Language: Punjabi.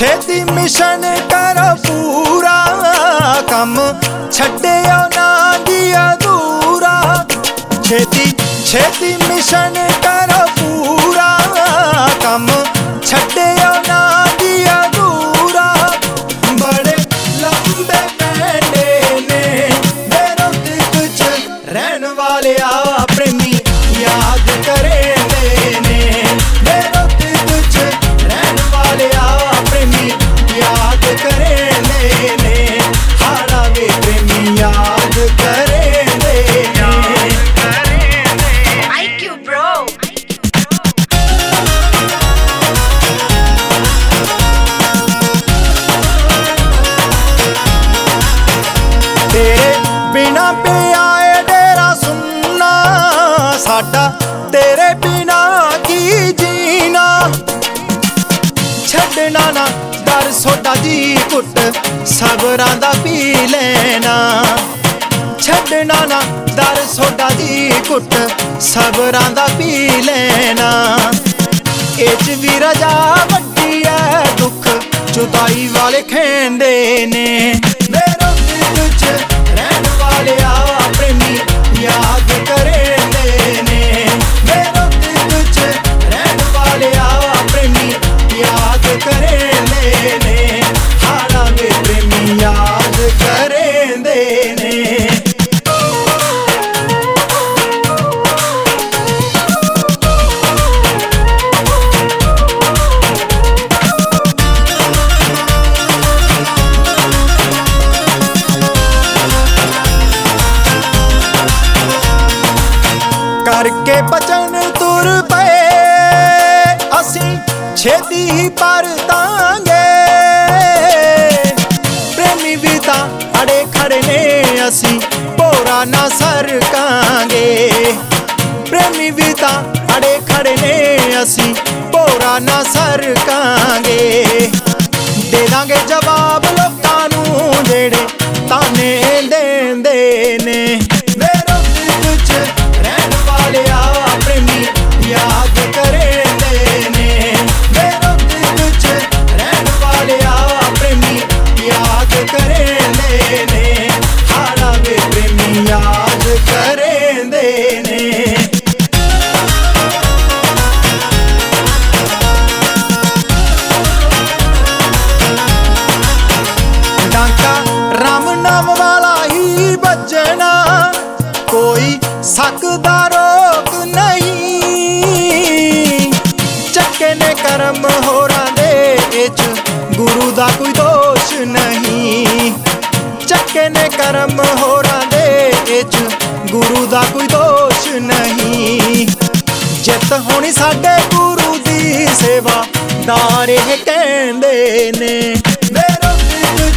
ਮਿਸ਼ਨ ਕਰ ਪੂਰਾ ਕੰਮ ਛੱਡਿਓ ਨਾ ਦੀ ਅਧੂਰਾ ਛੇਤੀ ਛੇਤੀ ਮਿਸ਼ਨ ਬਿਨਾ ਪਿਆ ਏ ਡੇਰਾ ਸੁਣਨਾ ਸਾਡਾ ਤੇਰੇ ਬਿਨਾ ਕੀ ਜੀਣਾ? ਛੱਡਣਾ ਨਾ ਦਰ ਸੋਡਾ ਜੀ ਕੁੱਟ ਸਬਰਾਂ ਦਾ ਪੀ ਲੈਣਾ। ਛੱਡਣਾ ਨਾ ਦਰ ਸੋਡਾ ਜੀ ਕੁੱਟ ਸਬਰਾਂ ਦਾ ਪੀ ਲੈਣਾ। ਇਹ ਚ ਵੀ ਰਜਾ ਵੱਡੀ ਐ ਦੁੱਖ, ਜੁਦਾਈ ਵਾਲੇ ਖੇਂਦੇ ਨੇ। ਕਰਕੇ ਬਚਨ ਤੁਰ ਪਏ। ਅਸੀਂ ਛੇਤੀ ਹੀ ਪਰ ਦਾਂਗੇ। ਪ੍ਰੇਮੀ ਵੀ ਤਾਂ ਅੜੇ ਖੜੇ ਨੇ, ਅਸੀਂ ਭੋਰਾ ਨਾ ਸਰਕਾਂਗੇ। ਪ੍ਰੇਮੀ ਵੀ ਤਾਂ ਅੜੇ ਖੜੇ ਨੇ, ਅਸੀਂ ਭੋਰਾ ਨਾ ਸਰਕਾਂਗੇ। ਦੇ ਦਾਂਗੇ ਜਵਾਬ ਲੋਕਾਂ ਨੂੰ ਜਿਹੜੇ ਤਾਨੇ ਦੇਂਦੇ ਨੇ। ਸਕਦਾ ਰੋਕ ਨਹੀਂ। ਚੱਕੇ ਨੇ ਕਰਮ ਹੋਰਾਂ ਦੇ ਵਿੱਚ, ਗੁਰੂ ਦਾ ਕੋਈ ਦੋਸ਼ ਨਹੀਂ। ਚੱਕੇ ਨੇ ਕਰਮ ਹੋਰਾਂ ਦੇ ਵਿੱਚ, ਗੁਰੂ ਦਾ ਕੋਈ ਦੋਸ਼ ਨਹੀਂ। ਜਿੱਤ ਹੋਣੀ ਸਾਡੇ ਗੁਰੂ ਦੀ ਸੇਵਾ ਦਾਰ ਇਹ ਕਹਿੰਦੇ ਨੇ, ਮੇਰੋ ਦਿਲ